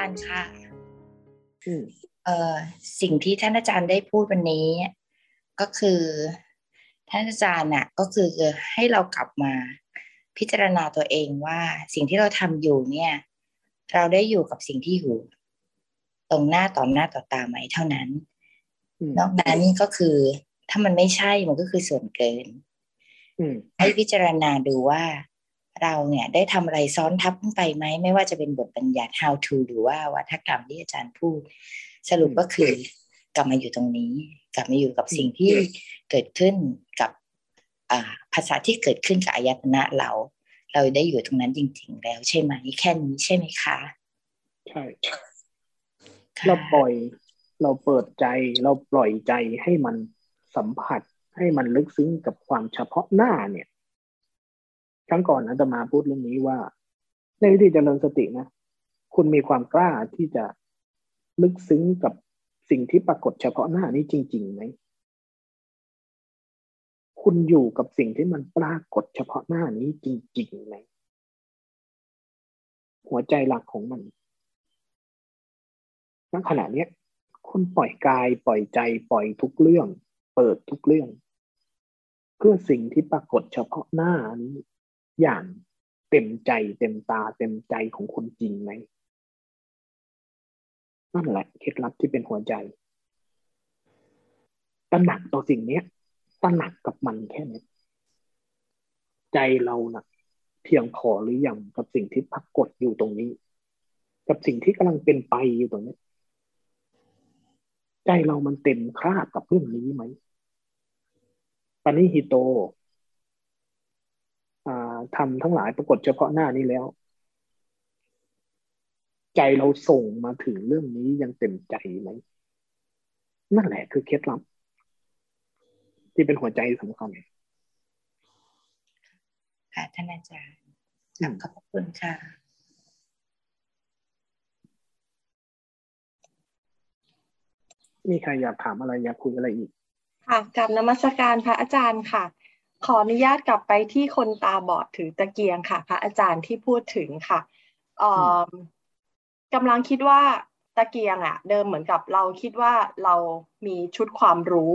ารย์ค่ะเอ่อสิ่งที่ท่านอาจารย์ได้พูดวันนี้ ก็คือท่านอาจารย์น่ะ ก็คือให้เรากลับมาพิจารณาตัวเองว่าสิ่งที่เราทำอยู่เนี่ย เราได้อยู่กับสิ่งที่อยู่ ตรงหน้าต่อหน้าต่อตาไหมเท่านั้น นอกนั้นก็คือ ถ้ามันไม่ใช่มันก็คือส่วนเกินให้พิจารณาดูว่า เราเนี่ยได้ทำอะไรซ้อนทับขึ้นไปไหม ไม่ว่าจะเป็นบทบัญญัติ how to หรือว่าวัฒกรรมที่อาจารย์พูด สรุปก็คือกลับมาอยู่ตรงนี้ กลับมาอยู่กับสิ่งที่เกิดขึ้นกับภาษาที่เกิดขึ้นกับอายตนะเรา เราได้อยู่ตรงนั้นจริง ๆ แล้วใช่ไหมแค่นี้ใช่ไหมคะใช่เราปล่อยเราเปิดใจเราปล่อยใจให้มันสัมผัสให้มันลึกซึ้งกับความเฉพาะหน้าเนี่ย ครั้งก่อนอาตมาพูดเรื่องนี้ว่า ในวิธีเจริญสตินะ คุณมีความกล้าที่จะลึกซึ้งกับสิ่งที่ปรากฏเฉพาะหน้านี้จริงๆไหม คุณอยู่กับสิ่งที่มันปรากฏเฉพาะหน้านี้จริงๆไหม หัวใจหลักของมันณขณะนี้คุณปล่อยกายปล่อยใจปล่อยทุกเรื่อง เปิดทุกเรื่อง เพื่อสิ่งที่ปรากฏเฉพาะหน้านี้ อย่างเต็มใจเต็มตาเต็มใจของคุณจริงไหมนั่นแหละเคล็ดลับที่เป็นหัวใจตระหนักต่อสิ่งนี้ตระหนักกับมันแค่นี้ใจเรานะ่ะ เพียงพอหรือยังกับสิ่งที่ปรากฏอยู่ตรงนี้ กับสิ่งที่กำลังเป็นไปอยู่ตรงนี้ ใจเรามันเต็มคราบกับเรื่องนี้ไหมปณิฮิโต ทำทั้งหลายปรากฏเฉพาะหน้านี้แล้ว ใจเราส่งมาถึงเรื่องนี้ยังเต็มใจไหมนั่นแหละคือเคล็ดลับ ที่เป็นหัวใจสำคัญค่ะท่านอาจารย์ขอบคุณค่ะมีใครอยากถามอะไรอยากคุยอะไรอีกค่ะกับนมัสการพระอาจารย์ค่ะ ขออนุญาตกลับไปที่คนตาบอดถือตะเกียงค่ะ พระอาจารย์ที่พูดถึงค่ะกำลังคิดว่าตะเกียงอะเดิมเหมือนกับเราคิดว่าเรามีชุดความรู้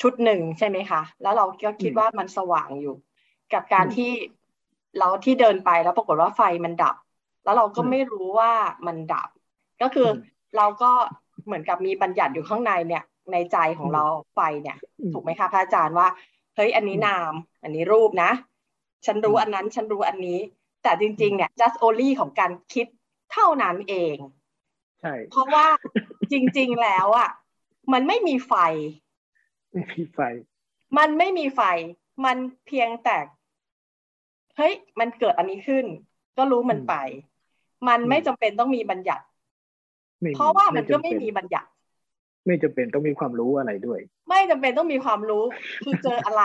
ชุดหนึ่งใช่ไหมคะแล้วเราก็คิดว่ามันสว่างอยู่ กับการที่เราที่เดินไปแล้วปรากฏว่าไฟมันดับ แล้วเราก็ไม่รู้ว่ามันดับ ก็คือเราก็เหมือนกับมีบัญญัติอยู่ข้างในเนี่ย ในใจของเราไฟเนี่ย ถูกไหมคะพระอาจารย์ว่าเฮ้ยอันนี้นาม อันนี้รูปนะ ฉันรู้อันนั้นฉันรู้อันนี้ แต่จริง ๆ เนี่ย just only ของการคิดเท่านั้นเอง ใช่ เพราะว่าจริง ๆ แล้วอะมันไม่มีไฟ ไม่มีไฟ มันไม่มีไฟ มันเพียงแต่เฮ้ย มันเกิดอันนี้ขึ้น ก็รู้มันไป มันไม่จำเป็นต้องมีบัญญัติ เพราะว่ามันก็ไม่มีบัญญัติ ไม่จำเป็นต้องมีความรู้อะไรด้วย ไม่จำเป็นต้องมีความรู้คือเจออะไร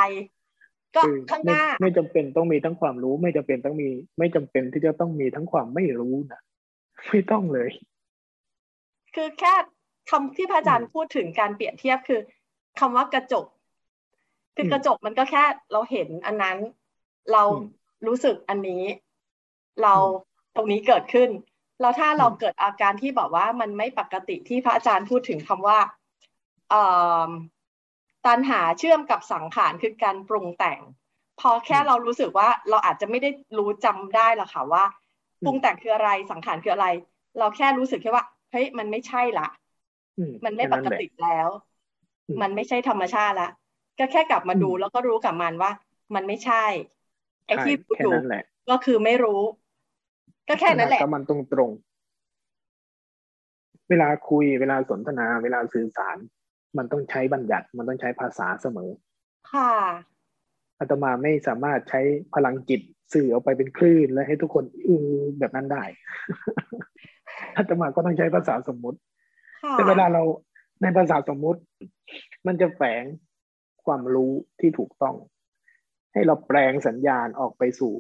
ก็ข้างหน้า ไม่จำเป็นต้องมีทั้งความรู้ ไม่จำเป็นต้องมี ไม่จำเป็นที่จะต้องมีทั้งความไม่รู้นะไม่ต้องเลย คือแค่คำที่พระอาจารย์พูดถึงการเปรียบเทียบคือคำว่ากระจก คือกระจกมันก็แค่เราเห็นอันนั้น เรารู้สึกอันนี้ เราตรงนี้เกิดขึ้น แล้วถ้าเราเกิดอาการที่บอกว่ามันไม่ปกติที่พระอาจารย์พูดถึงคำว่าตันหาเชื่อมกับสังขารคือการปรุงแต่ง พอแค่เรารู้สึกว่าเราอาจจะไม่ได้รู้จำได้หรอกค่ะว่า ปรุงแต่งคืออะไรสังขารคืออะไร เราแค่รู้สึกแค่ว่าเฮ้ยมันไม่ใช่ละมันไม่ปกติแล้ว มันไม่ใช่ธรรมชาติละก็แค่กลับมาดูแล้วก็รู้กับมันว่า มันไม่ใช่ไอ้ที่รู้อยู่ก็คือไม่รู้ ก็แค่นั้นแหละก็มันตรงตรงเวลาคุยเวลาสนทนา เวลาสื่อสาร มันต้องใช้บัญญัติ มันต้องใช้ภาษาเสมอ ค่ะอาตมาไม่สามารถใช้พลังจิตสื่อออกไปเป็นคลื่น แล้วให้ทุกคนอือแบบนั้นได้อาตมาก็ต้องใช้ภาษาสมมุติแต่เวลาเราในภาษาสมมุติ มันจะแฝงความรู้ที่ถูกต้อง ให้เราแปลงสัญญาณออกไปสู่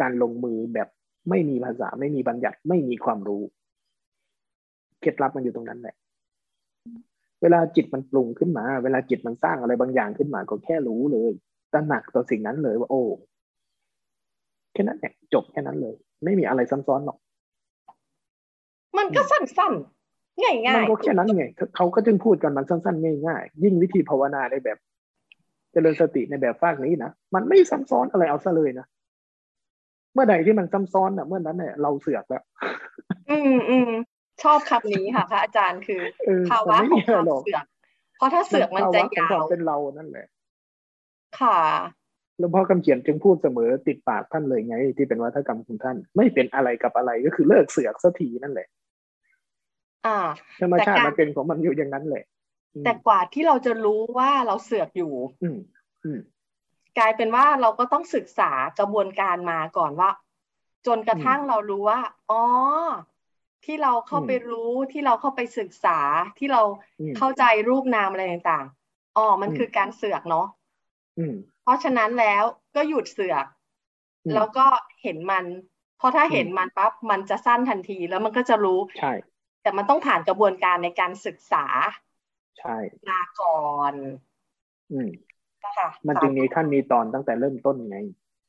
การลงมือแบบ ไม่มีภาษาไม่มีบัญญัติไม่มีความรู้ เคล็ดลับมันอยู่ตรงนั้นแหละ เวลาจิตมันปรุงขึ้นมา เวลาจิตมันสร้างอะไรบางอย่างขึ้นมาก็แค่รู้เลยตระหนักต่อสิ่งนั้นเลยว่า โอ้แค่นั้นแหละจบแค่นั้นเลย ไม่มีอะไรซ้ำซ้อนหรอก มันก็สั้นๆง่ายๆมันก็แค่นั้นไงเขาก็จึงพูดกันมันสั้นๆง่ายๆยิ่งวิธีภาวนาในแบบเจริญสติในแบบฟากนี้นะมันไม่ซับซ้อนอะไรเอาซะเลยนะเมื่อใดที่มันซับซ้อนอะเมื่อนั้นเนี่ยเราเสือกแล้ว อืมอืมชอบคำนี้ค่ะพระอาจารย์คือภาวะของความเสือก เพราะถ้าเสือกมันจะยาวเป็นเรานั่นแหละ ค่ะหลวงพ่อคำเขียนจึงพูดเสมอติดปากท่านเลยไง ที่เป็นวัฒกรรมของท่าน ไม่เป็นอะไรกับอะไรก็คือเลิกเสือกสักทีนั่นแหละ อ่าธรรมชาติมันเป็นของมันอยู่อย่างนั้นแหละ แต่กว่าที่เราจะรู้ว่าเราเสือกอยู่ อืมอืม กลายเป็นว่าเราก็ต้องศึกษากระบวนการมาก่อนว่า จนกระทั่งเรารู้ว่า อ๋อ ที่เราเข้าไปรู้ที่เราเข้าไปศึกษาที่เราเข้าใจรูปนามอะไรต่างๆอ๋อมันคือการเสือกเนาะเพราะฉะนั้นแล้วก็หยุดเสือก แล้วก็เห็นมัน เพราะถ้าเห็นมันปั๊บมันจะสั้นทันทีแล้วมันก็จะรู้ใช่ แต่มันต้องผ่านกระบวนการในการศึกษา ใช่มาก่อน อืม มันจึงมีขั้นมีตอนตั้งแต่เริ่มต้นไง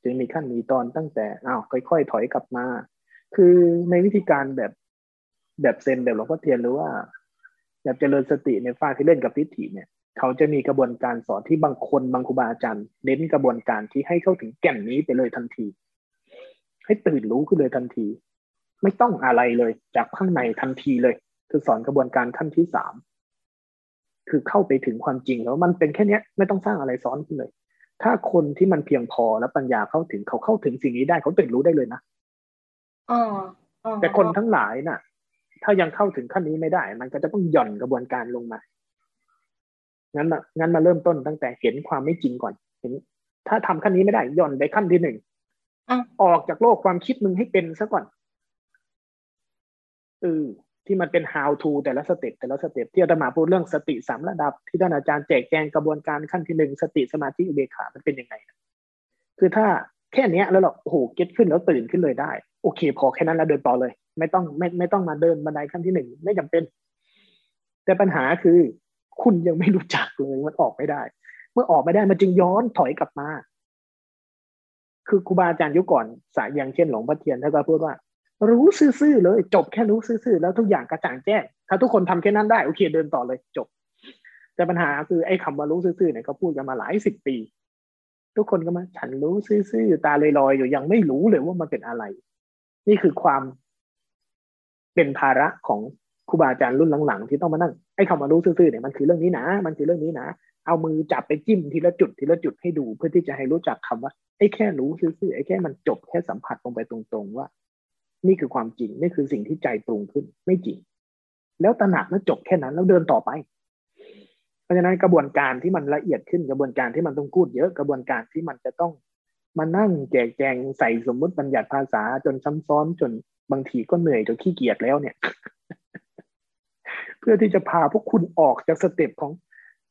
จึงมีขั้นมีตอนตั้งแต่อ้าวค่อยๆถอยกลับมา คือในวิธีการแบบแบบเซนแบบหลวงพ่อเทียนหรือว่า แบบเจริญสติในฝ้าที่เล่นกับทิฏฐิเนี่ย เขาจะมีกระบวนการสอนที่บางคนบางครูบาอาจารย์เน้นกระบวนการที่ให้เข้าถึงแก่นนี้ไปเลยทันที ให้ตื่นรู้ขึ้นเลยทันที ไม่ต้องอะไรเลยจากข้างในทันทีเลย คือสอนกระบวนการขั้นที่สาม คือเข้าไปถึงความจริงแล้วมันเป็นแค่นี้ไม่ต้องสร้างอะไรซ้อนขึ้นเลย ถ้าคนที่มันเพียงพอและปัญญาเข้าถึงเขาเข้าถึงสิ่งนี้ได้เขาตื่นรู้ได้เลยนะแต่คนทั้งหลายน่ะ ถ้ายังเข้าถึงขั้นนี้ไม่ได้ มันก็จะต้องหย่อนกระบวนการลงมางั้นมางั้นมาเริ่มต้นตั้งแต่เห็นความไม่จริงก่อนเห็นถ้าทำขั้นนี้ไม่ได้ย่อนไปขั้นที่หนึ่งออกจากโลกความคิดมึงให้เป็นซะก่อนเออ ที่มันเป็น how to แต่ละสเต็ปแต่ละสเต็ปที่อาตมาพูดเรื่องสติสามระดับ ที่ท่านอาจารย์แจกแจงกระบวนการขั้นที่หนึ่งสติสมาธิอุเบกขา มันเป็นยังไง คือถ้าแค่เนี้ยแล้วเราโอ้โหเก็ตขึ้นแล้วตื่นขึ้นเลยได้ โอเค พอแค่นั้นแล้วเดินต่อเลย ไม่ต้องไม่ไม่ต้องมาเดินบันไดขั้นที่หนึ่งไม่จำเป็น แต่ปัญหาคือ คุณยังไม่รู้จักเลยมันออกไม่ได้ เมื่อออกไม่ได้มันจึงย้อนถอยกลับมา คือครูบาอาจารย์ยุคก่อนสายอย่างเช่นหลวงพ่อเทียนท่านก็พูดว่า รู้ซื่อๆเลยจบแค่รู้ซื่อๆแล้วทุกอย่างกระจ่างแจ้งถ้าทุกคนทำแค่นั้นได้โอเคเดินต่อเลยจบ แต่ปัญหาคือไอ้คำว่ารู้ซื่อๆเนี่ยเขาพูดกันมาหลายสิบปี ทุกคนก็มา ฉันรู้ซื่อๆตาลอยๆอยู่ยังไม่รู้เลยว่ามันเป็นอะไร นี่คือความเป็นภาระของครูบาอาจารย์รุ่นหลังๆ ที่ต้องมานั่งไอ้คำว่ารู้ซื่อๆเนี่ยมันคือเรื่องนี้นะ มันคือเรื่องนี้นะเอามือจับไปจิ้มทีละจุดทีละจุดให้ดูเพื่อที่จะให้รู้จักคำว่าไอ้แค่รู้ซื่อๆไอ้แค่มันจบแค่สัมผัสลงไปตรงๆว่า นี่คือความจริง นี่คือสิ่งที่ใจปรุงขึ้น ไม่จริง แล้วตระหนักแล้วจบแค่นั้น แล้วเดินต่อไป เพราะฉะนั้นกระบวนการที่มันละเอียดขึ้น กระบวนการที่มันต้องพูดเยอะ กระบวนการที่มันจะต้องมานั่งแจกแจงใส่สมมุติบัญญัติภาษาจนซ้ำซ้อนจนบางทีก็เหนื่อยจนขี้เกียจแล้วเนี่ย เพื่อที่จะพาพวกคุณออกจากสเต็ปของ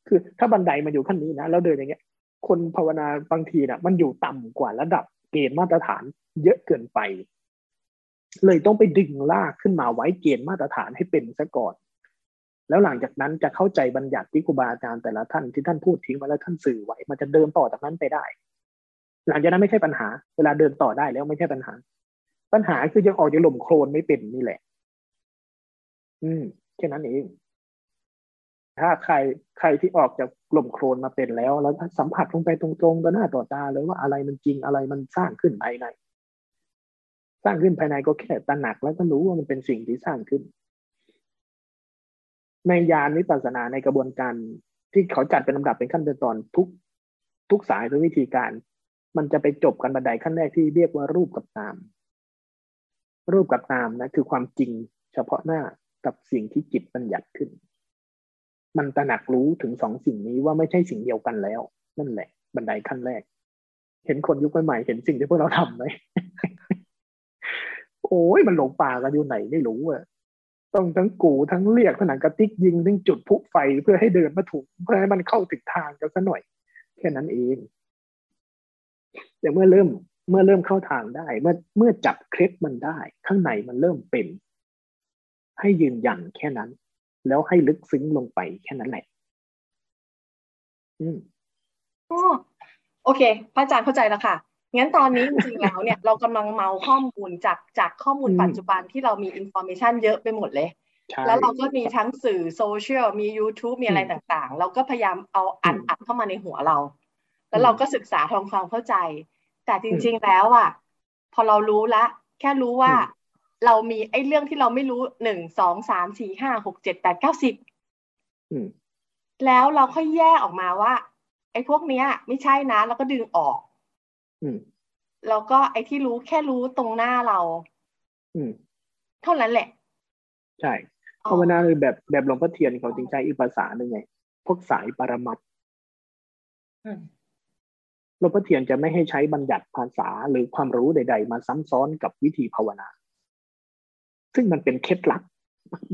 คือ ถ้าบันไดมันอยู่ขั้นนี้นะแล้วเดินอย่างเงี้ย คนภาวนาบางทีนะ่ะ มันอยู่ต่ำกว่าระดับเกณฑ์มาตรฐานเยอะเกินไป เลยต้องไปดึงลากขึ้นมาไว้เกณฑ์มาตรฐานให้เป็นซะก่อน แล้วหลังจากนั้นจะเข้าใจบัญญัติที่ครูบาอาจารย์แต่ละท่านที่ท่านพูดทิ้งไว้แล้วท่านสื่อไว้ มันจะเดินต่อจากนั้นไปได้ หลังจากนั้นไม่ใช่ปัญหา เวลาเดินต่อได้แล้วไม่ใช่ปัญหา ปัญหาคือยังออกจากหล่มโคลนไม่เป็นนี่แหละ อืมแค่นั้นเอง ถ้าใครใครที่ออกจากกลุ่มโครนมาเป็นแล้ว แล้วสัมผัสลงไปตรงๆต่อหน้าต่อตาเลยว่าอะไรมันจริงอะไรมันสร้างขึ้นภายใน ร้างขึ้นภายในก็แค่ตระหนักแล้วก็รู้ว่ามันเป็นสิ่งที่สร้างขึ้น ในยานวิปัสสนาในกระบวนการที่เขาจัดเป็นลำดับเป็นขั้นเป็นตอนทุกทุกสายทุกวิธีการ มันจะไปจบกันบันไดขั้นแรกที่เรียกว่ารูปกับนาม รูปกับนามนะคือความจริงเฉพาะหน้ากับสิ่งที่จิตบัญญัติขึ้น มันตระหนักรู้ถึงสองสิ่งนี้ว่าไม่ใช่สิ่งเดียวกันแล้ว นั่นแหละ บันไดขั้นแรก เห็นคนยุคใหม่เห็นสิ่งที่พวกเราทำไหม โอ้ยมันหลงป่ากันอยู่ไหนไม่รู้อะต้องทั้งกูทั้งเรียกผนังกระติกยิงทั้งจุดพุไฟเพื่อให้เดินมาถูกเพื่อให้มันเข้าถึงทางกันสัหน่อย แค่นั้นเองแต่เมื่อเริ่มเมื่อเริ่มเข้าทางได้ เมื่อเมื่อจับเคล็ดมันได้ ข้างในมันเริ่มเป็น ให้ยืนยันแค่นั้น แล้วให้ลึกซึ้งลงไปแค่นั้นแหละ อืมโอเค พระอาจารย์เข้าใจแล้วค่ะ งั้นตอนนี้จริงๆแล้วเนี่ยเรากำลังเมาข้อมูลจากจากข้อมูลปัจจุบันที่เรามี information เยอะไปหมดเลย แล้วเราก็มีทั้งสื่อโซเชียลมี YouTube มีอะไรต่างๆ เราก็พยายามเอาอันอัดเข้ามาในหัวเรา แล้วเราก็ศึกษาทำความเข้าใจ แต่จริง ๆแล้วอะพอเรารู้ละ แค่รู้ว่า เรามีไอ้เรื่องที่เราไม่รู้หนึ่งสองสามสี่ห้าหกเจ็ดแปดเก้าสิบแล้วเราค่อยแยกออกมาว่า ไอ้พวกเนี้ย ไม่ใช่นะ แล้วก็ดึงออก แล้วก็ไอ้ที่รู้แค่รู้ตรงหน้าเรา อืม เท่านั้นแหละ ใช่ภาวนาคือแบบแบบหลวงพ่อเทียนเขาจริงใจอีกภาษาหนึ่งไง พวกสายปรมัตหลวงพ่อเทียนจะไม่ให้ใช้บัญญัติภาษาหรือความรู้ใด ๆ มาซ้ำซ้อนกับวิธีภาวนา ซึ่งมันเป็นเคล็ดลับ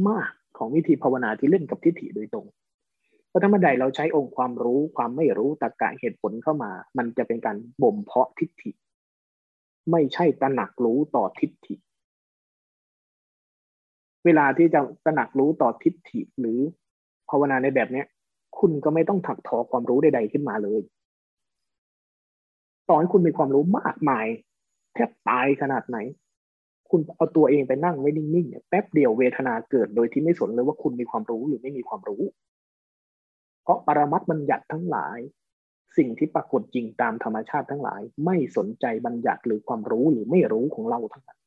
มากๆของวิธีภาวนาที่เล่นกับทิฏฐิโดยตรงเพ ราะถ้าเมื่อใดเราใช้องค์ความรู้ความไม่รู้ตรรกะเหตุผลเข้ามา มันจะเป็นการบ่มเพาะทิฏฐิ ไม่ใช่ตระหนักรู้ต่อทิฏฐิ เวลาที่จะตระหนักรู้ต่อทิฏฐิหรือภาวนาในแบบเนี้ย คุณก็ไม่ต้องถักทอความรู้ใด ๆ ขึ้นมาเลย ตอให้คุณมีความรู้มากมาย แทบตายขนาดไหน คุณเอาตัวเองไปนั่งไว้นิ่งๆเนี่ยแป๊บเดียวเวทนาเกิดโดยที่ไม่สนเลยว่าคุณมีความรู้หรือไม่มีความรู้ เพราะปรมัตบัญญัติทั้งหลาย สิ่งที่ปรากฏจริงตามธรรมชาติทั้งหลาย ไม่สนใจบัญญัติหรือความรู้หรือไม่รู้ของเราทั้งนั้น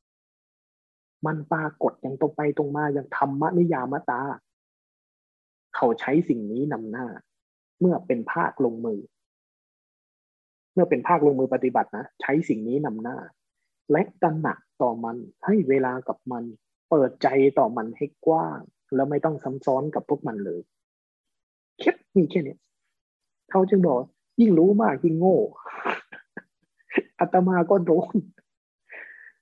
มันปรากฏอย่างตรงไปตรงมาอย่างธรรมนิยามตา เขาใช้สิ่งนี้นำหน้า เมื่อเป็นภาคลงมือ เมื่อเป็นภาคลงมือปฏิบัตินะใช้สิ่งนี้นำหน้า และตระหนักต่อมันให้เวลากับมัน เปิดใจต่อมันให้กว้าง แล้วไม่ต้องซ้ำซ้อนกับพวกมันเลย แค่มีแค่นี้เขาจึงบอก ยิ่งรู้มากยิ่งโง่อาตมาก็โดน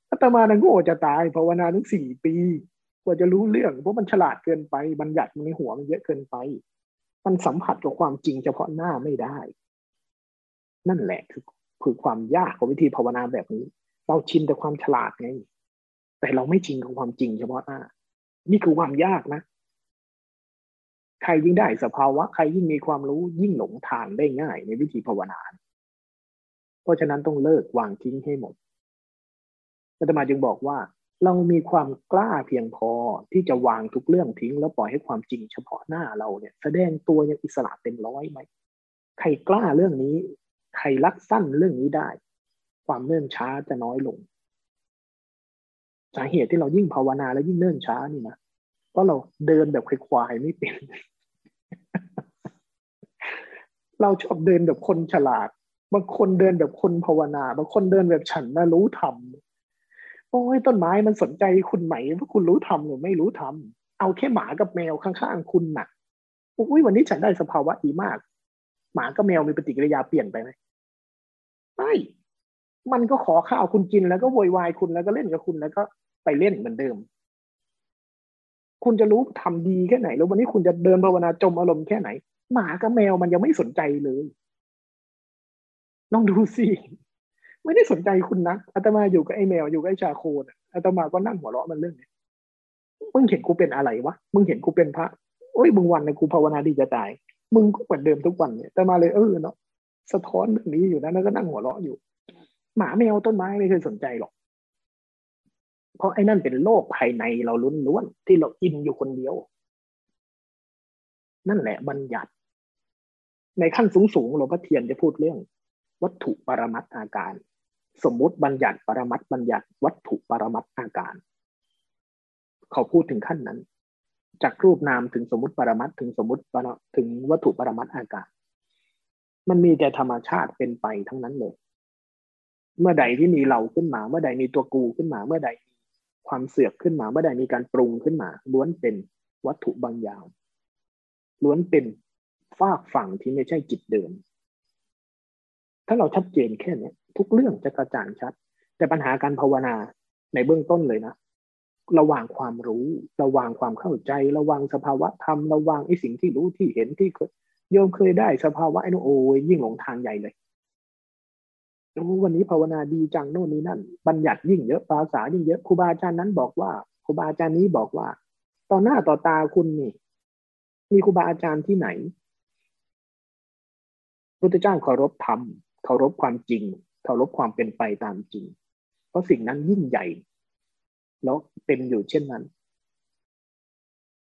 อาตมานะโง่จะตายภาวนาทั้งสี่ปี กว่าจะรู้เรื่องเพราะมันฉลาดเกินไปบัญญัติในหัวมันเยอะเกินไป มันสัมผัสกับความจริงเฉพาะหน้าไม่ได้ นั่นแหละคือคือความยากของวิธีภาวนาแบบนี้ เราชินแต่ความฉลาดไง แต่เราไม่ชินกับความจริงเฉพาะหน้า นี่คือความยากนะ ใครยิ่งได้สภาวะใครยิ่งมีความรู้ยิ่งหลงทางได้ง่ายในวิธีภาวนาเพราะฉะนั้นต้องเลิกวางทิ้งให้หมดอาตมาจึงบอกว่า เรามีความกล้าเพียงพอที่จะวางทุกเรื่องทิ้ง แล้วปล่อยให้ความจริงเฉพาะหน้าเราเนี่ย แสดงตัวอย่างอิสระเต็มร้อยไหมใครกล้าเรื่องนี้ ใครรักสั้นเรื่องนี้ได้ ความเนื่นช้าจะน้อยลง สาเหตุที่เรายิ่งภาวนาแล้วยิ่งเนื่นช้านี่นะเพราะเราเดินแบบควายไม่เป็น เราชอบเดินแบบคนฉลาด บางคนเดินแบบคนภาวนา บางคนเดินแบบฉันนะรู้ทำโอ้ยต้นไม้มันสนใจคุณไหมว่าคุณรู้ทำหรือไม่รู้ทำเอาแค่หมากับแมวข้างๆคุณหนักโอ้ยวันนี้ฉันได้สภาวะดีมาก หมากับแมวมีปฏิกิริยาเปลี่ยนไปไหมไม่มันก็ขอข้าวคุณกินแล้วก็โวยวายคุณแล้วก็เล่นกับคุณแล้วก็ไปเล่นเหมือนเดิม คุณจะรู้ทำดีแค่ไหน แล้ววันนี้คุณจะเดินภาวนาจมอารมณ์แค่ไหน หมากับแมวมันยังไม่สนใจเลยลองดูสิไม่ได้สนใจคุณนะอาตมาอยู่กับไอ้แมวอยู่กับไอ้ชาโคนอาตมาก็นั่งหัวเราะมันเรื่องนี้มึงเห็นกูเป็นอะไรวะมึงเห็นกูเป็นพระโอ้ยมึงวันในกูภาวนาดีจะตาย มึงก็เหมือนเดิมทุกวันเนี่ยแต่มาเลยเออเนาะสะท้อนเรื่องนี้อยู่นะแล้วก็นั่งหัวเราะอยู่ หมาแมวต้นไม้ไม่เคยสนใจหรอก เพราะไอ้นั่นเป็นโลกภายในเราล้วนๆที่เราอินอยู่คนเดียว นั่นแหละบัญญัติ ในขั้นสูงๆหลวงพ่อเทียนจะพูดเรื่อง วัตถุปรมัตอาการ สมมุติบัญญัติปรมัตบัญญัติ วัตถุปรมัตอาการ เขาพูดถึงขั้นนั้น จากรูปนามถึงสมมติปรมัตถึงสมมติถึงวัตถุปรมัตอาการ มันมีแต่ธรรมชาติเป็นไปทั้งนั้นเลยเมื่อใดที่มีเราขึ้นมา เมื่อใดมีตัวกูขึ้นมา เมื่อใดความเสือกขึ้นมา เมื่อใดมีการปรุงขึ้นมาล้วนเป็นวัตถุบางอย่าง ล้วนเป็นฟากฝั่งที่ไม่ใช่จิตเดิม ถ้าเราชัดเจนแค่นี้ทุกเรื่องจะกระจ่างชัด แต่ปัญหาการภาวนาในเบื้องต้นเลยนะ ระหว่างความรู้ ระหว่างความเข้าใจ ระวังสภาวะธรรม ระวังไอ้สิ่งที่รู้ที่เห็นที่โยมเคยได้สภาวะไอ้นโอ้ยยิ่งหลงทางใหญ่เลยโอ้วันนี้ภาวนาดีจังโน่นนี่นั่น บัญญัติยิ่งเยอะภาษายิ่งเยอะครูบาอาจารย์นั้นบอกว่าครูบาอาจารย์นี้บอกว่า ต่อหน้าต่อตาคุณนี่ มีครูบาอาจารย์ที่ไหนพุทธเจ้าเคารพธรรมเคารพความจริงเคารพความเป็นไปตามจริง เพราะสิ่งนั้นยิ่งใหญ่ แล้วเป็นอยู่เช่นนั้น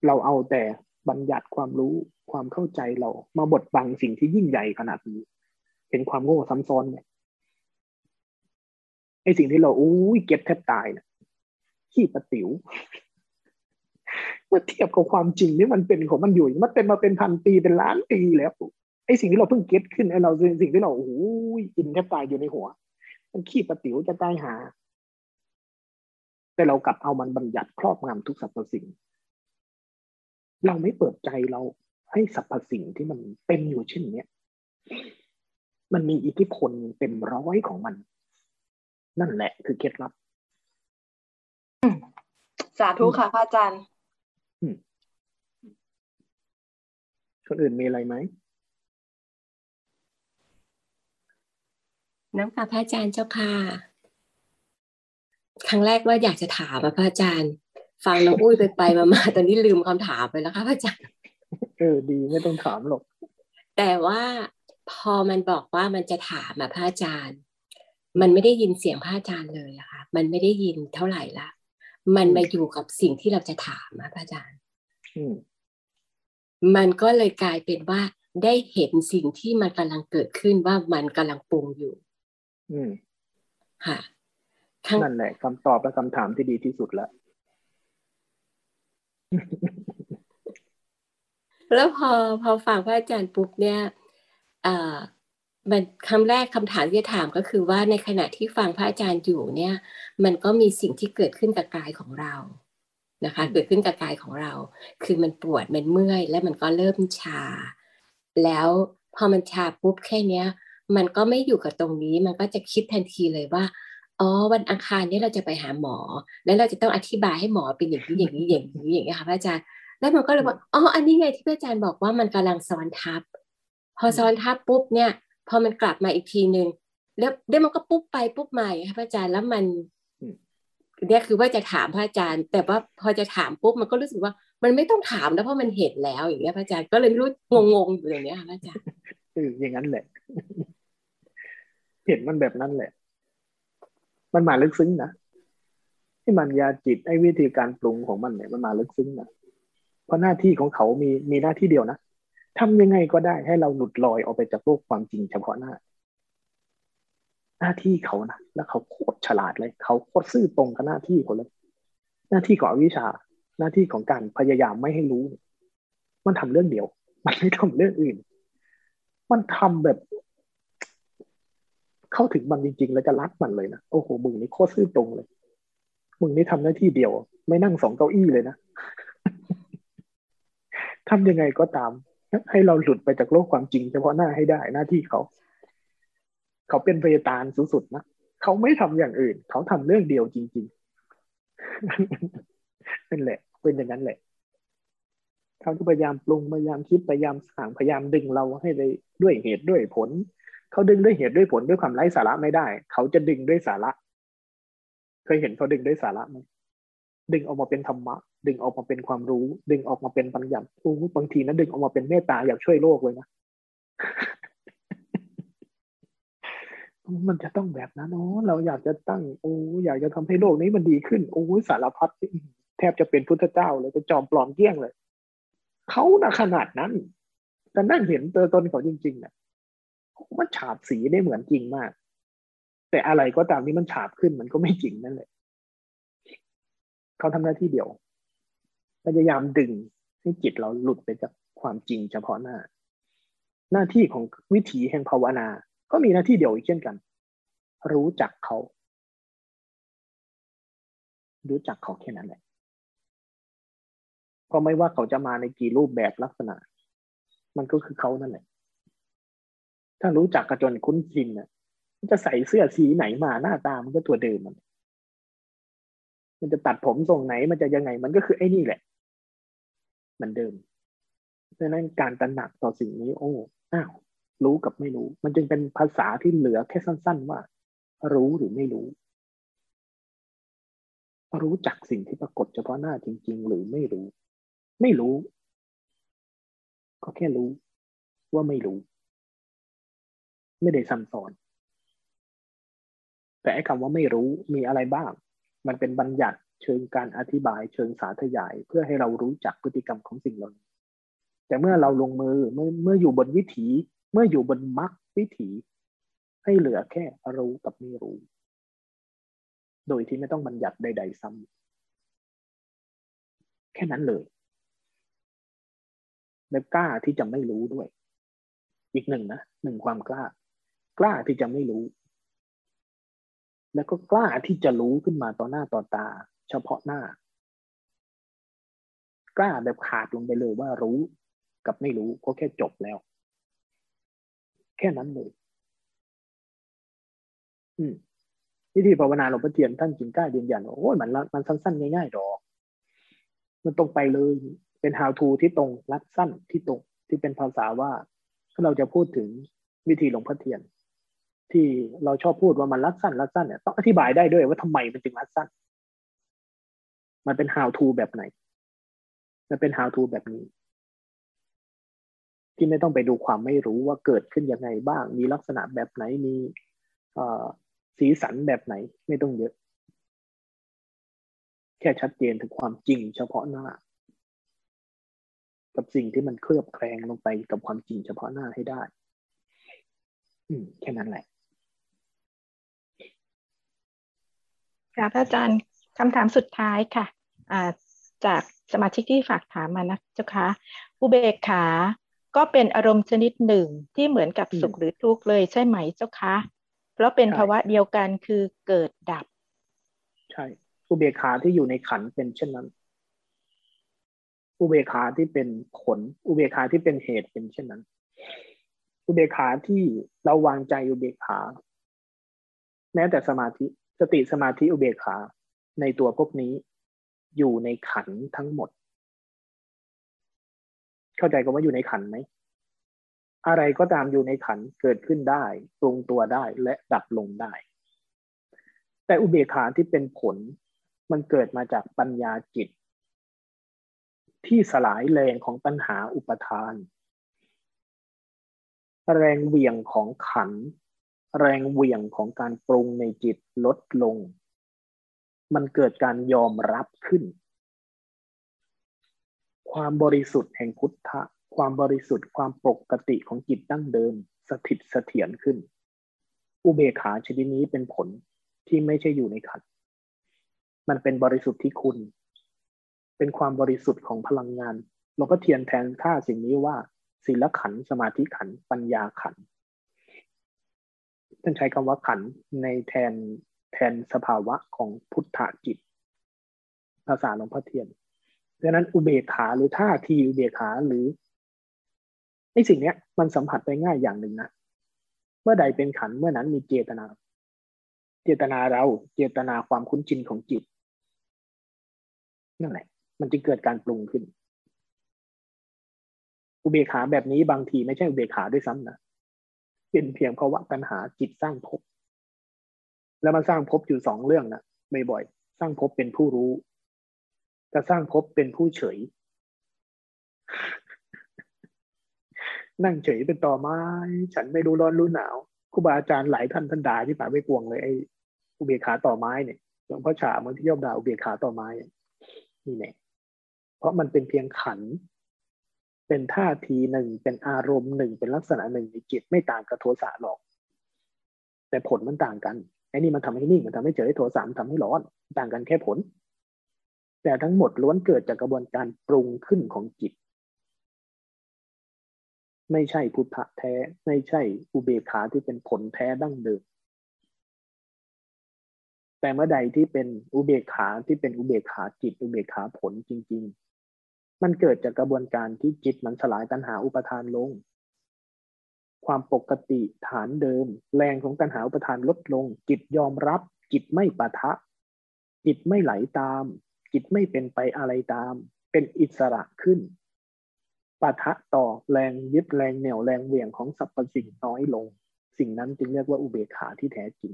เราเอาแต่บัญญัติความรู้ความเข้าใจเรามาบดบังสิ่งที่ยิ่งใหญ่ขนาดนี้ เป็นความโง่ซ้ำซ้อนเนี่ยไอสิ่งที่เราอู้ยเก็บแทบตายเนี่ยขี้ประติ๋ว มื่อเทียบกับความจริงนี่มันเป็นของมันอยู่มันเป็นมาเป็นพันปีเป็นล้านปีแล้วไอสิ่งที่เราเพิ่งเก็ตขึ้นไอเราสิ่งที่เราโอ้ยอินแทบตายอยู่ในหัว มันขี้ประติ๋วจะตายหา แต่เรากลับเอามันบัญญัติครอบงำทุกสรรพสิ่ง เราไม่เปิดใจเราให้สรรพสิ่งที่มันเป็นอยู่เช่นเนี้ยมันมีอิทธิพลเต็มร้อยของมัน นั่นแหละคือเคล็ดลับสาธุค่ะพระอาจารย์ คนอื่นมีอะไรไหม น้ำค่ะพระอาจารย์เจ้าค่ะ ครั้งแรกว่าอยากจะถามพระอาจารย์ ฟังน้องอุ้ยไปไปมามาตอนนี้ลืมคำถามไปแล้วค่ะพระอาจารย์ เออดีไม่ต้องถามหรอก แต่ว่าพอมันบอกว่ามันจะถามอะพระอาจารย์ มันไม่ได้ยินเสียงพระอาจารย์เลยอะค่ะ มันไม่ได้ยินเท่าไหร่ละ มันมาอยู่กับสิ่งที่เราจะถามนะพระอาจารย์มันก็เลยกลายเป็นว่าได้เห็นสิ่งที่มันกำลังเกิดขึ้นว่ามันกำลังปรุงอยู่อืมค่ะนั่นแหละคำตอบและคำถามที่ดีที่สุดแล้วแล้วพอพอฟังพระอาจารย์ปุ๊บเนี่ยอ่า มันคำแรกคำถามที่จะถามก็คือว่าในขณะที่ฟังพระอาจารย์อยู่เนี่ย มันก็มีสิ่งที่เกิดขึ้นกับกายของเรานะคะ เกิดขึ้นกับกายของเรา คือมันปวดมันเมื่อย และมันก็เริ่มชา แล้วพอมันชาปุ๊บแค่เนี้ย มันก็ไม่อยู่กับตรงนี้มันก็จะคิดทันทีเลยว่าอ๋อวันอังคารนี้เราจะไปหาหมอ แล้วเราจะต้องอธิบายให้หมอเป็นอย่างนี้อย่างนี้อย่างนี้อย่างนี้ค่ะพระอาจารย์ แล้วมันก็เลยว่าอ๋ออันนี้ไงที่พระอาจารย์บอกว่ามันกำลังซ้อนทับ พอซ้อนทับปุ๊บเนี่ย พอมันกลับมาอีกทีหนึ่งแล้วเดี๋ยวมันก็ปุ๊บไปปุ๊บมาค่ะพระอาจารย์แล้วมันเนี่ยคือว่าจะถามพระอาจารย์ แต่ว่าพอจะถามปุ๊บมันก็รู้สึกว่า มันไม่ต้องถามแล้วเพราะมันเห็นแล้วอย่างเงี้ยพระอาจารย์ก็เลยไม่รู้งงๆอยู่อย่างเนี้ยค่ะพระอาจารย์เอออย่างนั้นแหละ เห็นมันแบบนั้นแหละ มันมาลึกซึ้งนะที่มันยาจิตไอ้วิธีการปรุงของมันเนี่ยมันมาลึกซึ้งนะเพราะหน้าที่ของเขามีมีหน้าที่เดียวนะ ทำยังไงก็ได้ให้เราหลุดลอยออกไปจากโลกความจริงเฉพาะหน้า หน้าที่เขานะแล้วเขาโคตรฉลาดเลย เขาโคตรซื่อตรงกับหน้าที่เขาเลย หน้าที่ของวิชา หน้าที่ของการพยายามไม่ให้รู้ มันทำเรื่องเดียว มันไม่ทำเรื่องอื่น มันทำแบบ เข้าถึงมันจริง ๆ แล้วจะรักมันเลยนะโอ้โหมึงนี่โคตรซื่อตรงเลยมึงนี่ทำหน้าที่เดียว ไม่นั่งสองเก้าอี้เลยนะทำยังไงก็ตาม ให้เราหลุดไปจากโลกความจริงเฉพาะหน้าให้ได้หน้าที่เขา เขาเป็นพยตานสุดๆนะเขาไม่ทำอย่างอื่น เขาทำเรื่องเดียวจริงๆนั่นแหละ เป็นอย่างนั้นแหละเขาจะพยายามปรุงพยายามคิดพยายามสั่งพยายามดึงเราให้ได้ด้วยเหตุด้วยผล เขาดึงด้วยเหตุด้วยผลด้วยความไร้สาระไม่ได้ เขาจะดึงด้วยสาระ เคยเห็นเขาดึงด้วยสาระไหมดึงออกมาเป็นธรรมะ ดึงออกมาเป็นความรู้ ดึงออกมาเป็นปัญญาโอ้บางทีนะดึงออกมาเป็นเมตตาอยากช่วยโลกเลยนะมันจะต้องแบบนั้นเนาะเราอยากจะตั้ง โอ้อยากจะทำให้โลกนี้มันดีขึ้น โอ้สารพัดแทบจะเป็นพุทธเจ้าเลยจะจอมปลอมเกี้ยงเลยเขานะขนาดนั้นแต่นั่งเห็นตัวตนเขาจริงๆเนี่ยมันฉาบสีได้เหมือนจริงมาก แต่อะไรก็ตามที่มันฉาบขึ้นมันก็ไม่จริงนั่นแหละเขาทำหน้าที่เดียว พยายามดึงให้จิตเราหลุดไปจากความจริงเฉพาะหน้า หน้าที่ของวิถีแห่งภาวนา ก็มีหน้าที่เดียวอีกเช่นกัน รู้จักเขา รู้จักเขาแค่นั้นแหละก็ไม่ว่าเขาจะมาในกี่รูปแบบลักษณะ มันก็คือเขานั่นแหละ ถ้ารู้จักกระจนคุ้นชินนี่ยจะใส่เสื้อสีไหนมาหน้าตามันก็ตัวเดิมมัน มันจะตัดผมทรงไหนมันจะยังไง มันก็คือไอ้นี่แหละ เหมือนเดิมดังนั้นการตระหนักต่อสิ่งนี้ โอ้อ้าวรู้กับไม่รู้ มันจึงเป็นภาษาที่เหลือแค่สั้น ๆ ว่า รู้หรือไม่รู้ รู้จักสิ่งที่ปรากฏเฉพาะหน้าจริง ๆ หรือไม่รู้ ไม่รู้ ก็แค่รู้ ว่าไม่รู้ ไม่ได้ซ้ำซ้อน แต่ไอ้คำว่าไม่รู้มีอะไรบ้าง มันเป็นบัญญัติ เชิงการอธิบายเชิงสาธยาย เพื่อให้เรารู้จักพฤติกรรมของสิ่งเหล่านี้แต่เมื่อเราลงมือเมื่อเมื่ออยู่บนวิถีเมื่ออยู่บนมรรควิถี ให้เหลือแค่รู้กับไม่รู้ โดยที่ไม่ต้องบัญญัติใด ๆ ซ้ำแค่นั้นเลยและกล้าที่จะไม่รู้ด้วย อีกหนึ่งนะหนึ่งความกล้า กล้าที่จะไม่รู้ แล้วก็กล้าที่จะรู้ขึ้นมาต่อหน้าต่อตา เฉพาะหน้า กล้าแบบขาดลงไปเลยว่ารู้กับไม่รู้ก็แค่จบแล้ว แค่นั้นเลยอืมวิธีภาวนาหลวงพ่อเทียนท่านจึงกล้ายืนยันว่าโอ้ยมันมันสั้นๆง่ายๆดอก มันตรงไปเลย เป็น how to ที่ตรงรัดสั้นที่ตรงที่เป็นภาษาว่าถ้าเราจะพูดถึงวิธีหลวงพ่อเทียน ที่เราชอบพูดว่ามันรัดสั้นรัดสั้นเนี่ยต้องอธิบายได้ด้วยว่าทำไมมันจึงรัดสั้น มันเป็น how to แบบไหน มันเป็น how to แบบนี้ ที่ไม่ต้องไปดูความไม่รู้ว่าเกิดขึ้นยังไงบ้าง มีลักษณะแบบไหนมีสีสันแบบไหนไม่ต้องเยอะ แค่ชัดเจนถึงความจริงเฉพาะหน้า กับสิ่งที่มันเคลือบแคลงลงไปกับความจริงเฉพาะหน้าให้ได้ อืม แค่นั้นแหละครับอาจารย์คำถามสุดท้ายค่ะ จากสมาชิกที่ฝากถามมานะเจ้าคะอุเบกขาก็เป็นอารมณ์ชนิดหนึ่งที่เหมือนกับสุขหรือทุกข์เลยใช่ไหมเจ้าคะ เพราะเป็นภาวะเดียวกันคือเกิดดับ ใช่อุเบกขาที่อยู่ในขันเป็นเช่นนั้น อุเบกขาที่เป็นผล อุเบกขาที่เป็นเหตุเป็นเช่นนั้น อุเบกขาที่เราวางใจอุเบกขา แม้แต่สมาธิสติสมาธิอุเบกขาในตัวพวกนี้ อยู่ในขันทั้งหมด เข้าใจกันว่าอยู่ในขันไหมอะไรก็ตามอยู่ในขันเกิดขึ้นได้ปรุงตัวได้และดับลงได้ แต่อุเบกขาที่เป็นผลมันเกิดมาจากปัญญาจิต ที่สลายแรงของปัญหาอุปทาน แรงเวี่ยงของขัน แรงเวี่ยงของการปรุงในจิตลดลง มันเกิดการยอมรับขึ้น ความบริสุทธิ์แห่งพุทธะ ความบริสุทธิ์ความปกติของจิตดั้งเดิม สถิตเสถียรขึ้น อุเบกขาชนิดนี้เป็นผลที่ไม่ใช่อยู่ในขันมันเป็นบริสุทธิ์ที่คุณ เป็นความบริสุทธิ์ของพลังงานเราก็เทียนแทนค่าสิ่งนี้ว่าศีลขันสมาธิขันปัญญาขันท่านใช้คำว่าขันในแทน แทนสภาวะของพุทธจิตภาษาหลวงพ่อเทียนดังนั้นอุเบกขาหรือท่าทีอุเบกขาหรือไอ้สิ่งเนี้ย มันสัมผัสไปง่ายอย่างหนึ่งนะเมื่อใดเป็นขันเมื่อนั้นมีเจตนา เจตนาเราเจตนาความคุ้นชินของจิตนั่นแหละมันจึงเกิดการปรุงขึ้น อุเบกขาแบบนี้บางทีไม่ใช่อุเบกขาด้วยซ้ำนะเป็นเพียงเพราะว่าปัญหาจิตสร้างภพ แล้วมันสร้างภพอยู่สองเรื่องนะบ่อยๆสร้างภพเป็นผู้รู้จะสร้างภพเป็นผู้เฉย นั่งเฉยเป็นต่อไม้ ฉันไม่รู้ร้อนรู้หนาวครูบาอาจารย์หลายท่านท่านด่าที่ป่าไม่กวงเลยไอ้อุเบกขาต่อไม้เนี่ยหลวงพ่อฉาเมื่อที่ย่อมด่าอุเบกขาต่อไม้นี่เนี่ยเพราะมันเป็นเพียงขัน เป็นท่าทีหนึ่งเป็นอารมณ์หนึ่งเป็นลักษณะหนึ่งในจิตไม่ต่างกับโทสะหรอก แต่ผลมันต่างกัน อ้นี่มันทำให้นิ่งมันทำให้เฉยโทสะมันทำให้ร้อน ต่างกันแค่ผล แต่ทั้งหมดล้วนเกิดจากกระบวนการปรุงขึ้นของจิต ไม่ใช่พุทธะแท้ ไม่ใช่อุเบกขาที่เป็นผลแท้ดั้งเดิมแต่เมื่อใดที่เป็นอุเบกขาที่เป็นอุเบกขาจิต อุเบกขาผลจริง ๆ มันเกิดจากกระบวนการที่จิตมันสลายตัณหาอุปทานลง ความปกติฐานเดิม แรงของตัณหาอุปทานลดลง จิตยอมรับ จิตไม่ปะทะ จิตไม่ไหลาตาม จิตไม่เป็นไปอะไรตาม เป็นอิสระขึ้นปะทะต่อแรงยึดแรงเหนี่ยวแรงเหวี่ยงของสรรพสิ่งน้อยลง สิ่งนั้นจึงเรียกว่าอุเบกขาที่แท้จริง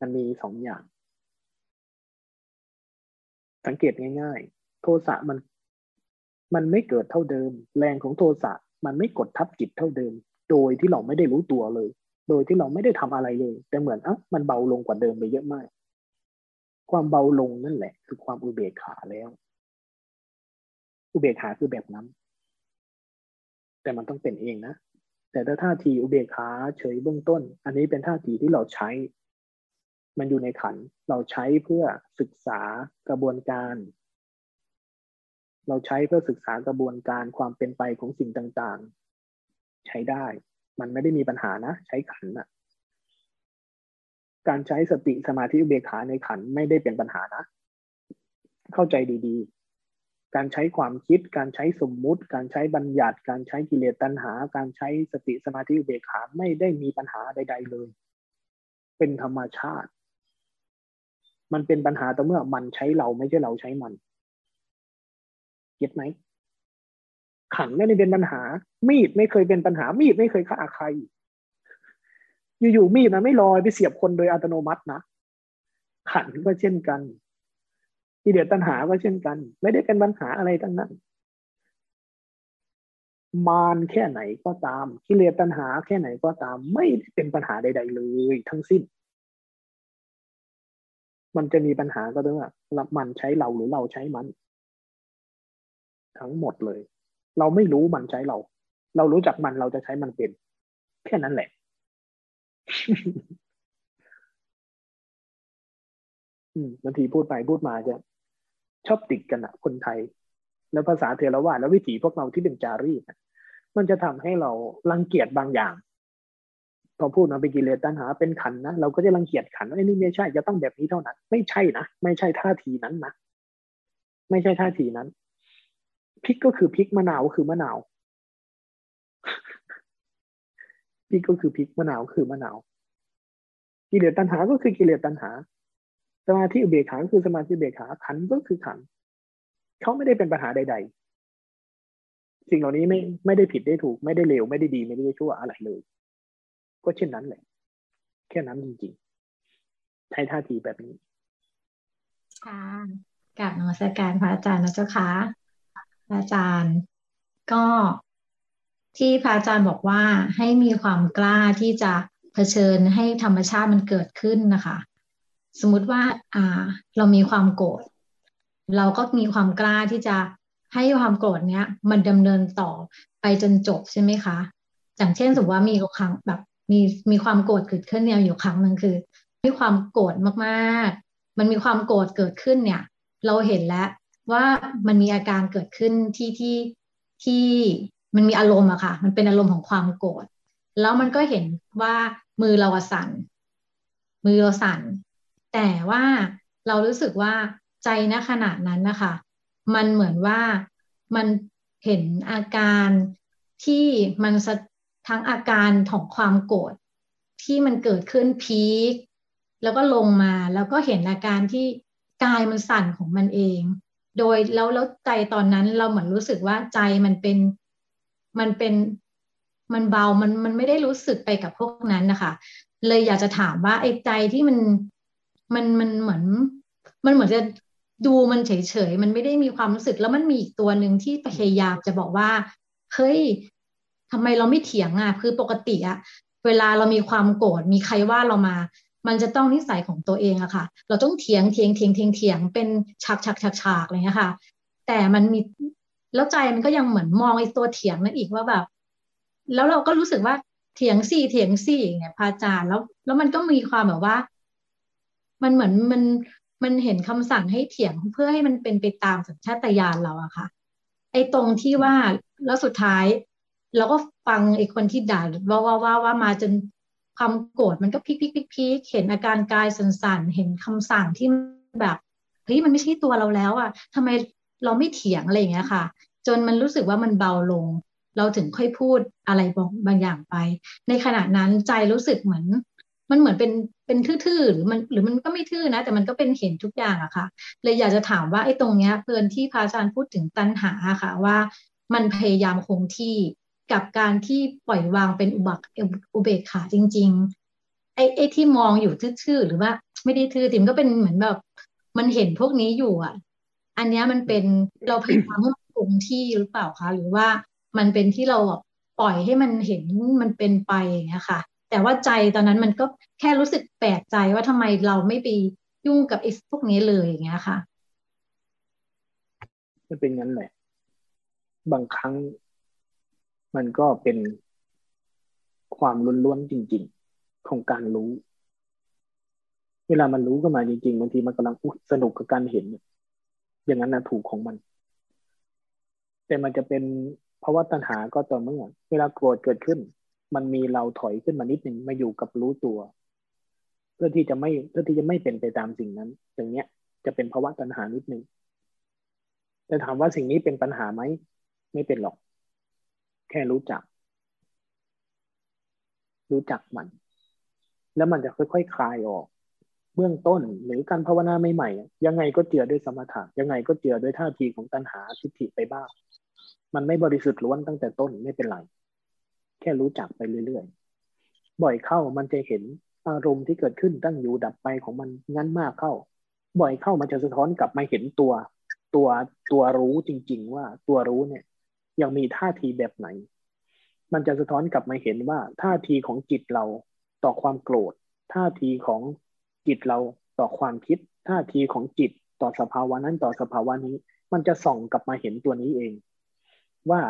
มันมีสองอย่าง สังเกตง่าย ๆ โทสะมัน มันไม่เกิดเท่าเดิม แรงของโทสะ มันไม่กดทับจิตเท่าเดิม โดยที่เราไม่ได้รู้ตัวเลย โดยที่เราไม่ได้ทำอะไรเลย แต่เหมือนอะมันเบาลงกว่าเดิมไปเยอะมาก ความเบาลงนั่นแหละ คือความอุเบกขาแล้ว อุเบกขาคือแบบนั้น แต่มันต้องเป็นเองนะแต่ถ้าท่าทีอุเบกขาเฉยเบื้องต้น อันนี้เป็นท่าทีที่เราใช้ มันอยู่ในขัน เราใช้เพื่อศึกษากระบวนการ เราใช้เพื่อศึกษากระบวนการความเป็นไปของสิ่งต่างๆ ใช้ได้ มันไม่ได้มีปัญหานะ ใช้ขันอะการใช้สติสมาธิอุเบกขาในขันไม่ได้เป็นปัญหานะ เข้าใจดีๆ การใช้ความคิด การใช้สมมุติ การใช้บัญญัติ การใช้กิเลสตัณหา การใช้สติสมาธิอุเบกขาไม่ได้มีปัญหาใด ๆ เลย เป็นธรรมชาติ มันเป็นปัญหาต่อเมื่อมันใช้เราไม่ใช่เราใช้มัน เก็ตไหมขันไม่ได้เป็นปัญหา มีดไม่เคยเป็นปัญหา มีดไม่เคยฆ่าใคร อยู่ๆมีดมันไม่ลอยไปเสียบคนโดยอัตโนมัตินะขันก็เช่นกันกิเลสตัณหาก็เช่นกัน ไม่ได้เป็นปัญหาอะไรทั้งนั้น มารแค่ไหนก็ตามกิเลสตัณหาแค่ไหนก็ตาม ไม่ได้เป็นปัญหาใด ๆ เลย ทั้งสิ้น มันจะมีปัญหาก็ต้องว่ามันใช้เราหรือเราใช้มัน ทั้งหมดเลย เราไม่รู้มันใช้เรา เรารู้จักมันเราจะใช้มันเป็น แค่นั้นแหละบางทีพูดไปพูดมาจะชอบติดกันอะคนไทย แล้วภาษาเทรวาแล้ววิถีพวกเราที่เป็นจารีตมันจะทำให้เรารังเกียจบางอย่าง พอพูดมาเป็นกิเลสตัณหาเป็นขันนะเราก็จะรังเกียจขันว่านี่ไม่ใช่จะต้องแบบนี้เท่านั้น ไม่ใช่นะไม่ใช่ท่าทีนั้นนะไม่ใช่ท่าทีนั้น พริกก็คือพริกมะนาวคือมะนาวพริกก็คือพริกมะนาวคือมะนาวกิเลสตัณหาก็คือกิเลสตัณหา สมาธิอุเบกขาคือสมาธิเบกขาขันก็คือขันเขาไม่ได้เป็นปัญหาใด ๆ สิ่งเหล่านี้ไม่ไม่ได้ผิดได้ถูก ไม่ได้เลวไม่ได้ดีไม่ได้ชั่วอะไรเลย ก็เช่นนั้นแหละ แค่นั้นจริงๆใช้ท่าทีแบบนี้ค่ะกับนมัสการพระอาจารย์นะเจ้าค่ะ อาจารย์ ก็ที่พระอาจารย์บอกว่าให้มีความกล้าที่จะเผชิญให้ธรรมชาติมันเกิดขึ้นนะคะ สมมติว่าอ่าเรามีความโกรธเราก็มีความกล้าที่จะให้ความโกรธเนี้ย มันดำเนินต่อไปจนจบใช่ไหมคะอย่างเช่นสมมติว่ามีครั้งแบบมีมีความโกรธเกิดขึ้นเนี่ยอยู่ครั้งหนึ่งคือมีความโกรธมากๆ มันมีความโกรธเกิดขึ้นเนี่ย เราเห็นแล้ว ว่ามันมีอาการเกิดขึ้นที่ที่ที่มันมีอารมณ์อะค่ะ มันเป็นอารมณ์ของความโกรธแล้วมันก็เห็นว่ามือเราสั่น มือเราสั่น แต่ว่าเรารู้สึกว่าใจณขณะนั้นนะคะ มันเหมือนว่ามันเห็นอาการที่มันทั้งอาการของความโกรธที่มันเกิดขึ้นพีคแล้วก็ลงมาแล้วก็เห็นอาการที่กายมันสั่นของมันเอง โดยแล้วแล้วใจตอนนั้นเราเหมือนรู้สึกว่าใจมันเป็นมันเป็นมันเบามันมันไม่ได้รู้สึกไปกับพวกนั้นนะคะ เลยอยากจะถามว่าไอ้ใจที่มันมันมันเหมือน มันเหมือนจะดูมันเฉยๆ มันไม่ได้มีความรู้สึก แล้วมันมีอีกตัวหนึ่งที่พยายามจะบอกว่า เฮ้ยทำไมเราไม่เถียงอะ คือปกติอะเวลาเรามีความโกรธ มีใครว่าเรามา มันจะต้องนิสัยของตัวเองอะค่ะ เราต้องเถียงเถียงเถียงเถียงเถียงเป็นฉากฉากฉากฉากอะไรเงี้ยค่ะ แต่มันมีแล้วใจมันก็ยังเหมือนมองไอ้ตัวเถียงนั่นอีกว่าแบบ แล้วเราก็รู้สึกว่าเถียงสี่เถียงสี่อย่างเงี้ยพาจารย์แล้ว แล้วมันก็มีความแบบว่า มันเหมือนมันมันเห็นคำสั่งให้เถียงเพื่อให้มันเป็นไปตามสัญชาตญาณเราอะค่ะ ไอ้ตรงที่ว่าแล้วสุดท้าย เราก็ฟังไอ้คนที่ด่าว่าว่าว่าว่ามาจน ความโกรธมันก็พลิกพลิกพลิกพลิกเห็นอาการกายสั่นๆเห็นคำสั่งที่แบบเฮ้ยมันไม่ใช่ตัวเราแล้วอะทำไมเราไม่เถียงอะไรอย่างเงี้ยค่ะ จนมันรู้สึกว่ามันเบาลง เราถึงค่อยพูดอะไรบางอย่างไป ในขณะนั้นใจรู้สึกเหมือน มันเหมือนเป็นเป็นทื่อๆหรือมันหรือมันก็ไม่ทื่อนะ แต่มันก็เป็นเห็นทุกอย่างอะค่ะ เลยอยากจะถามว่าไอ้ตรงเนี้ยเพลินที่พระอาจารย์พูดถึงตัณหาค่ะว่า มันพยายามคงที่ กับการที่ปล่อยวางเป็นอุบักอุเบกขาจริง ๆ ไอ้ไอ้ที่มองอยู่ทื่อๆหรือว่าไม่ได้ทื่อติมก็เป็นเหมือนแบบ มันเห็นพวกนี้อยู่อะ อันนี้มันเป็นเราพยายามให้มันคงที่หรือเปล่าคะหรือว่ามันเป็นที่เราปล่อยให้มันเห็นมันเป็นไปอย่างเงี้ยค่ะ แต่ว่าใจตอนนั้นมันก็แค่รู้สึกแปลกใจว่าทำไมเราไม่ไปยุ่งกับไอ้พวกนี้เลยอย่างเงี้ยค่ะมันเป็นงั้นแหละ บางครั้ง มันก็เป็นความล้วนๆจริง ๆ ของการรู้ เวลามันรู้ก็มาจริงๆบางทีมันกำลังสนุกกับการเห็น อย่างนั้นนะถูกของมัน แต่มันจะเป็นเพราะว่าตัณหาก็ต่อเมื่อเวลาโกรธเกิดขึ้น มันมีเราถอยขึ้นมานิดหนึ่งมาอยู่กับรู้ตัว เพื่อที่จะไม่เพื่อที่จะไม่เป็นไปตามสิ่งนั้น อย่างเนี้ย จะเป็นภาวะตัณหานิดหนึ่งแต่ถามว่าสิ่งนี้เป็นปัญหาไหมไม่เป็นหรอก แค่รู้จัก รู้จักมัน แล้วมันจะค่อยๆคคลายออก เบื้องต้นหรือการภาวนาใหม่ๆยังไงก็เจือด้วยสมถะยังไงก็เจือด้วยท่าทีของตัณหาทิฏฐิไปบ้าง มันไม่บริสุทธิ์ล้วนตั้งแต่ต้นไม่เป็นไร แค่รู้จักไปเรื่อยๆ บ่อยเข้ามันจะเห็นอารมณ์ที่เกิดขึ้นตั้งอยู่ดับไปของมันงั้นมากเข้า บ่อยเข้ามันจะสะท้อนกลับมาเห็นตัว ตัวตัวรู้จริง ๆ ว่าตัวรู้เนี่ย ยังมีท่าทีแบบไหน มันจะสะท้อนกลับมาเห็นว่าท่าทีของจิตเราต่อความโกรธ ท่าทีของจิตเราต่อความคิด ท่าทีของจิตต่อสภาวะนั้นต่อสภาวะนี้ มันจะส่องกลับมาเห็นตัวนี้เอง ว่า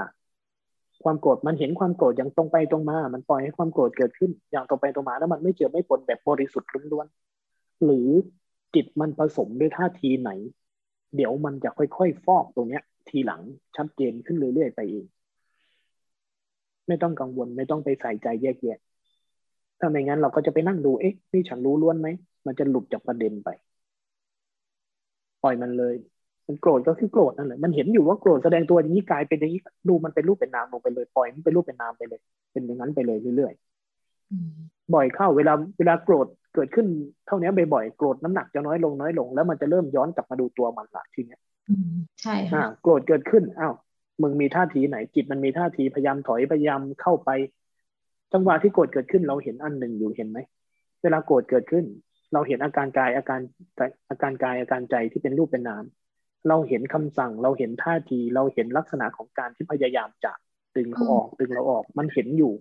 ความโกรธมันเห็นความโกรธอย่างตรงไปตรงมา มันปล่อยให้ความโกรธเกิดขึ้น อย่างตรงไปตรงมาแล้วมันไม่เจือไม่ปนแบบบริสุทธิ์ล้วนๆหรือจิตมันผสมด้วยท่าทีไหน เดี๋ยวมันจะค่อยๆ ฟอกตรงเนี้ย ทีหลังชัดเจนขึ้นเรื่อยๆไปเอง ไม่ต้องกังวลไม่ต้องไปใส่ใจแยกแยะถ้าไม่งั้นเราก็จะไปนั่งดูเอ๊ะนี่ฉันรู้ล้วนไหมมันจะหลุดจากประเด็นไป ปล่อยมันเลย มันโกรธก็คือโกรธนั่นแหละมันเห็นอยู่ว่าโกรธแสดงตัวอย่างนี้กลายเป็นอย่างนี้ดูมันเป็นรูปเป็นนามลงไปเลย ปล่อยมันเป็นรูปเป็นนามไปเลย เป็นอย่างนั้นไปเลยเรื่อยๆบ่อยเข้าเวลาเวลาโกรธเกิดขึ้นเท่านี้บ่อยๆโกรธน้ำหนักจะน้อยลงน้อยลง แล้วมันจะเริ่มย้อนกลับมาดูตัวมันละทีเนี้ย ใช่ค่ะโกรธเกิดขึ้นอ้าวมึงมีท่าทีไหนจิตมันมีท่าทีพยายามถอยพยายามเข้าไป จังหวะที่โกรธเกิดขึ้นเราเห็นอันหนึ่งอยู่เห็นไหมเวลาโกรธเกิดขึ้น เราเห็นอาการกายอาการอาการกายอาการใจที่เป็นรูปเป็นนามเราเห็นคำสั่งเราเห็นท่าทีเราเห็นลักษณะของการที่พยายามจะดึงเขาออกดึงเราออก มันเห็นอยู่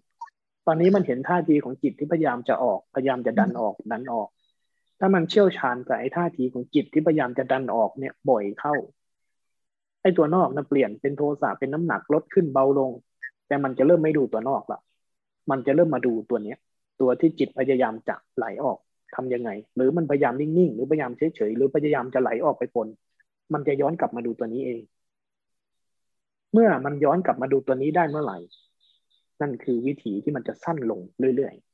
ตอนนี้มันเห็นท่าทีของจิตที่พยายามจะออกพยายามจะดันออกดันออก ถ้ามันเชี่ยวชาญกับไอ้ท่าทีของจิตที่พยายามจะดันออกเนี่ยบ่อยเข้า ไอ้ตัวนอกนะเปลี่ยนเป็นโทสะเป็นน้ำหนักลดขึ้นเบาลง แต่มันจะเริ่มไม่ดูตัวนอกละมันจะเริ่มมาดูตัวเนี้ย ตัวที่จิตพยายามจะไหลออกทํำยังไง หรือมันพยายามนิ่งๆหรือพยายามเฉยๆหรือพยายามจะไหลออกไปปนมันจะย้อนกลับมาดูตัวนี้เอง เมื่อมันย้อนกลับมาดูตัวนี้ได้เมื่อไหร่ นั่นคือวิถีที่มันจะสั้นลงเรื่อยๆ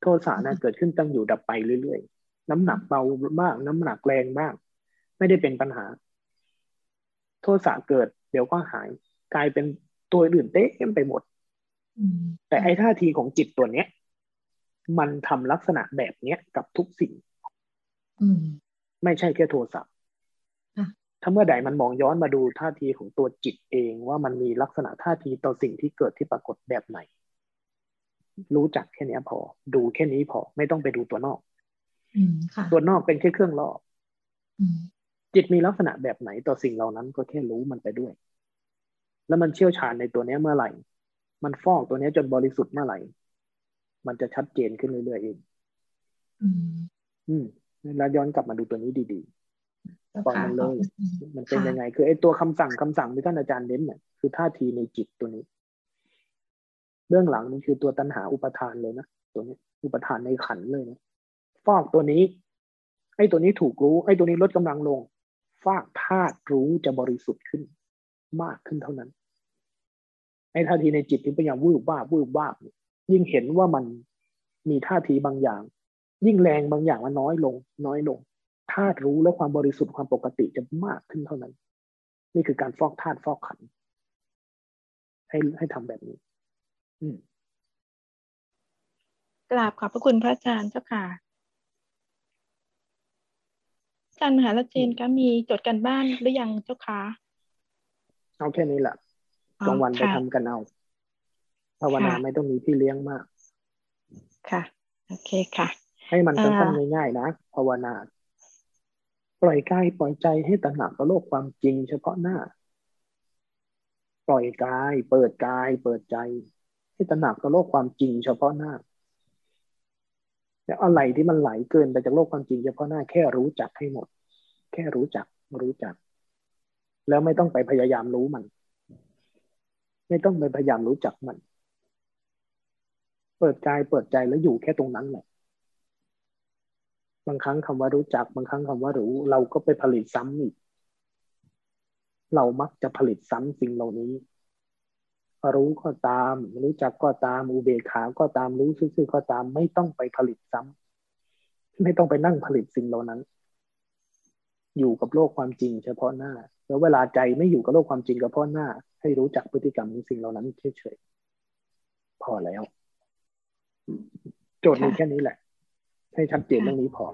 โทสะนะเกิดขึ้นตั้งอยู่ดับไปเรื่อยๆ น้ำหนักเบาบ้าง น้ำหนักแรงบ้าง ไม่ได้เป็นปัญหา โทสะเกิด เดี๋ยวก็หาย กลายเป็นตัวอื่นเต้มไปหมด แต่ไอ้ท่าทีของจิตตัวเนี้ย มันทำลักษณะแบบเนี้ยกับทุกสิ่งไม่ใช่แค่โทสะถ้าเมื่อใดมันมองย้อนมาดูท่าทีของตัวจิตเองว่ามันมีลักษณะท่าทีต่อสิ่งที่เกิดที่ปรากฏแบบไหน รู้จักแค่นี้พอ ดูแค่นี้พอ ไม่ต้องไปดูตัวนอกตัวนอกเป็นแค่เครื่องล่อจิตมีลักษณะแบบไหนต่อสิ่งเหล่านั้นก็แค่รู้มันไปด้วย แล้วมันเชี่ยวชาญในตัวนี้เมื่อไหร่ มันฟอกตัวนี้จนบริสุทธิ์เมื่อไหร่ มันจะชัดเจนขึ้นเรื่อยๆเองอืมแล้วย้อนกลับมาดูตัวนี้ดีๆปล่อยมันเลย มันเป็นยังไง คือไอ้ตัวคำสั่งคำสั่งที่ท่านอาจารย์เน้นเนี่ยคือท่าทีในจิตตัวนี้ เรื่องหลังนี่คือตัวตัณหาอุปทานเลยนะตัวนี้อุปทานในขันเลยนะฟอกตัวนี้ ไอ้ตัวนี้ถูกรู้ ไอ้ตัวนี้ลดกำลังลง ฟากธาตุรู้จะบริสุทธิ์ขึ้น มากขึ้นเท่านั้นไอ้ท่าทีในจิตที่พยายามวูบว่าวูบว่ายิ่งเห็นว่ามันมีท่าทีบางอย่าง ยิ่งแรงบางอย่างมันน้อยลง น้อยลงธาตุรู้และความบริสุทธิ์ความปกติจะมากขึ้นเท่านั้น นี่คือการฟอกธาตุฟอกขัน ให้ให้ทำแบบนี้ กราบขอบพระคุณพระอาจารย์เจ้าค่ะอาจารย์มหาลเจนก็มีจดกันบ้านหรือยังเจ้าค่ะเอาแค่นี้แหละกลางวันไปทำกันเอาภาวนาไม่ต้องมีพี่เลี้ยงมาก ค่ะ โอเคค่ะ ให้มันสั้นๆง่ายๆนะภาวนา ปล่อยกายปล่อยใจให้ตระหนักต่อโลกความจริงเฉพาะหน้า ปล่อยกาย เปิดกาย เปิดใจ ให้ตระหนักต่อโลกความจริงเฉพาะหน้าแล้วอะไรที่มันไหลเกินไปจากโลกความจริงเฉพาะหน้าแค่รู้จักให้หมด แค่รู้จักรู้จัก แล้วไม่ต้องไปพยายามรู้มัน ไม่ต้องไปพยายามรู้จักมัน เปิดกายเปิดใจแล้วอยู่แค่ตรงนั้นแหละบางครั้งคำว่ารู้จัก บางครั้งคำว่ารู้ เราก็ไปผลิตซ้ำอีก เรามักจะผลิตซ้ำสิ่งเหล่านี้ รู้ก็ตาม รู้จักก็ตามอุเบกขาก็ตามรู้ซื่อๆก็ตาม ไม่ต้องไปผลิตซ้ำไม่ต้องไปนั่งผลิตสิ่งเหล่านั้น อยู่กับโลกความจริง เฉพาะหน้า แล้วเวลาใจไม่อยู่กับโลกความจริงเฉพาะหน้า ให้รู้จักพฤติกรรมของสิ่งเหล่านั้นเฉยๆพอแล้ว โจทย์มีแค่นี้แหละ ให้ชัดเจนเรื่องนี้พอ